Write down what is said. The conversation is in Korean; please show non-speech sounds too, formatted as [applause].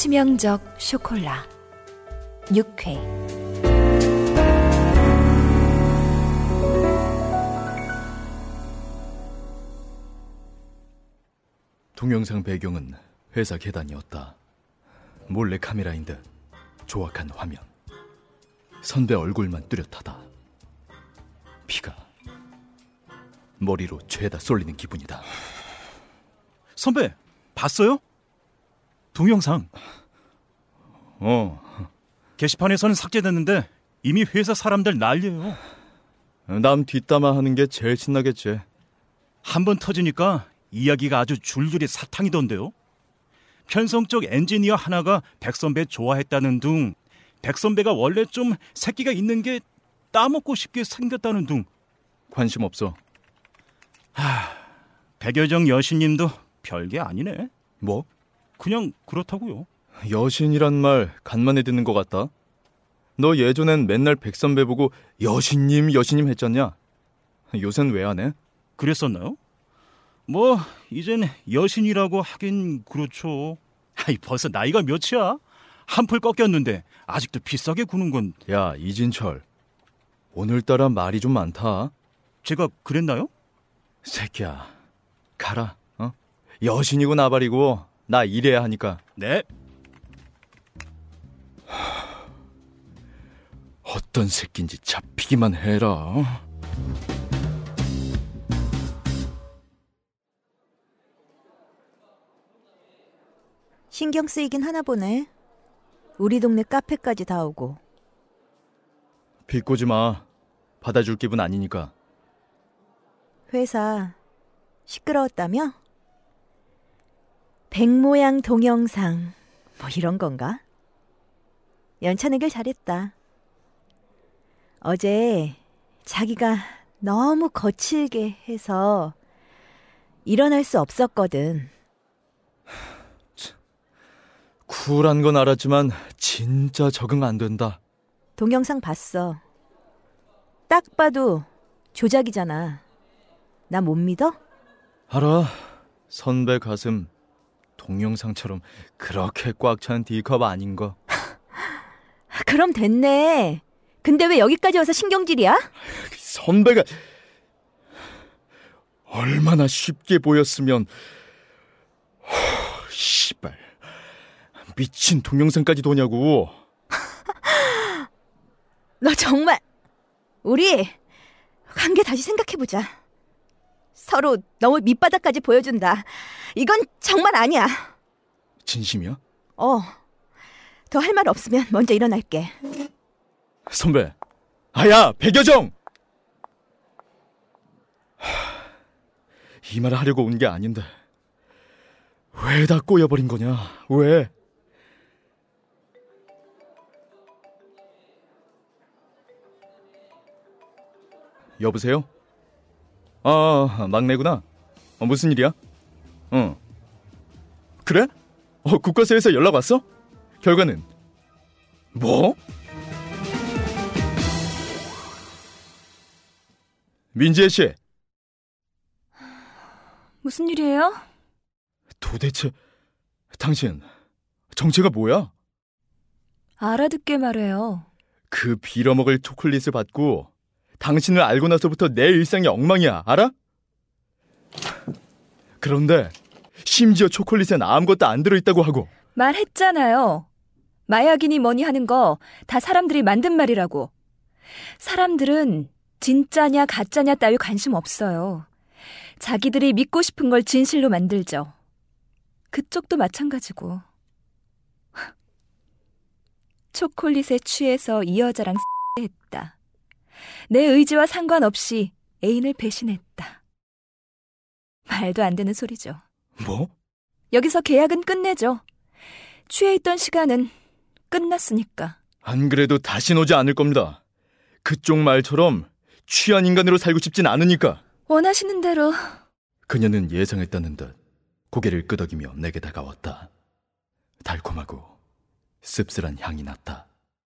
치명적 쇼콜라 6회 동영상 배경은 회사 계단이었다. 몰래 카메라인 듯 조악한 화면. 선배 얼굴만 뚜렷하다. 피가 머리로 죄다 쏠리는 기분이다. 선배, 봤어요? 동영상. 어, 게시판에서는 삭제됐는데 이미 회사 사람들 난리예요. 남 뒷담화 하는 게 제일 신나겠지. 한 번 터지니까 이야기가 아주 줄줄이 사탕이던데요. 편성적 엔지니어 하나가 백 선배 좋아했다는 둥, 백 선배가 원래 좀 새끼가 있는 게 따먹고 싶게 생겼다는 둥, 관심 없어. 백여정 여신님도 별게 아니네. 뭐? 그냥 그렇다고요. 여신이란 말 간만에 듣는 것 같다. 너 예전엔 맨날 백선배 보고 여신님 여신님 했잖냐? 요샌 왜 안 해? 그랬었나요? 뭐 이젠 여신이라고 하긴 그렇죠. 아이 벌써 나이가 몇이야? 한풀 꺾였는데 아직도 비싸게 구는 건 야 이진철 오늘따라 말이 좀 많다. 제가 그랬나요? 새끼야 가라. 어? 여신이고 나발이고 나 일해야 하니까 네. 어떤 새끼인지 잡히기만 해라. 어? 신경 쓰이긴 하나 보네. 우리 동네 카페까지 다 오고. 비꼬지 마. 받아줄 기분 아니니까. 회사 시끄러웠다며? 백 모양 동영상 뭐 이런 건가? 연차내길 잘했다. 어제 자기가 너무 거칠게 해서 일어날 수 없었거든. 쿨한 건 알았지만 진짜 적응 안 된다. 동영상 봤어. 딱 봐도 조작이잖아. 나 못 믿어? 알아. 선배 가슴 동영상처럼 그렇게 꽉 찬 D컵 아닌 거. [laughs] 그럼 됐네. 근데 왜 여기까지 와서 신경질이야? 선배가 얼마나 쉽게 보였으면 허, 씨발 미친 동영상까지 도냐고. [laughs] 너 정말 우리 관계 다시 생각해보자. 서로 너무 밑바닥까지 보여준다. 이건 정말 아니야. 진심이야? 어. 더 할 말 없으면 먼저 일어날게. 선배. 아야, 백여정! 하, 이 말을 하려고 온 게 아닌데. 왜 다 꼬여버린 거냐? 왜? 여보세요? 아, 막내구나. 어, 무슨 일이야? 어. 그래? 어, 국가서에서 연락 왔어? 결과는? 뭐? 민지혜 씨, 무슨 일이에요? 도대체 당신 정체가 뭐야? 알아듣게 말해요. 그 빌어먹을 초콜릿을 받고 당신을 알고 나서부터 내 일상이 엉망이야, 알아? 그런데 심지어 초콜릿엔 아무것도 안 들어있다고 하고 말했잖아요. 마약이니 뭐니 하는 거 다 사람들이 만든 말이라고. 사람들은 진짜냐 가짜냐 따위 관심 없어요. 자기들이 믿고 싶은 걸 진실로 만들죠. 그쪽도 마찬가지고. [laughs] 초콜릿에 취해서 이 여자랑 [laughs] 했다. 내 의지와 상관없이 애인을 배신했다. 말도 안 되는 소리죠. 뭐? 여기서 계약은 끝내죠. 취해 있던 시간은 끝났으니까. 안 그래도 다신 오지 않을 겁니다. 그쪽 말처럼 취한 인간으로 살고 싶진 않으니까. 원하시는 대로 그녀는 예상했다는 듯 고개를 끄덕이며 내게 다가왔다. 달콤하고 씁쓸한 향이 났다.